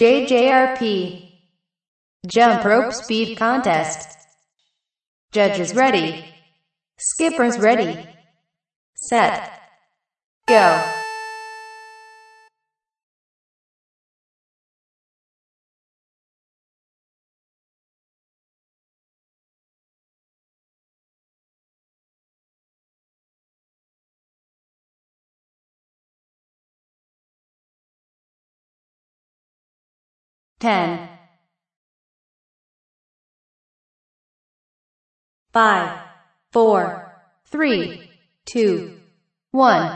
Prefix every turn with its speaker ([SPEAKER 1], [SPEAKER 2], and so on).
[SPEAKER 1] JJRP Jump Rope Speed Contest Judges ready. Skippers ready. Set. Go. Ten. Five, four, three, two, one.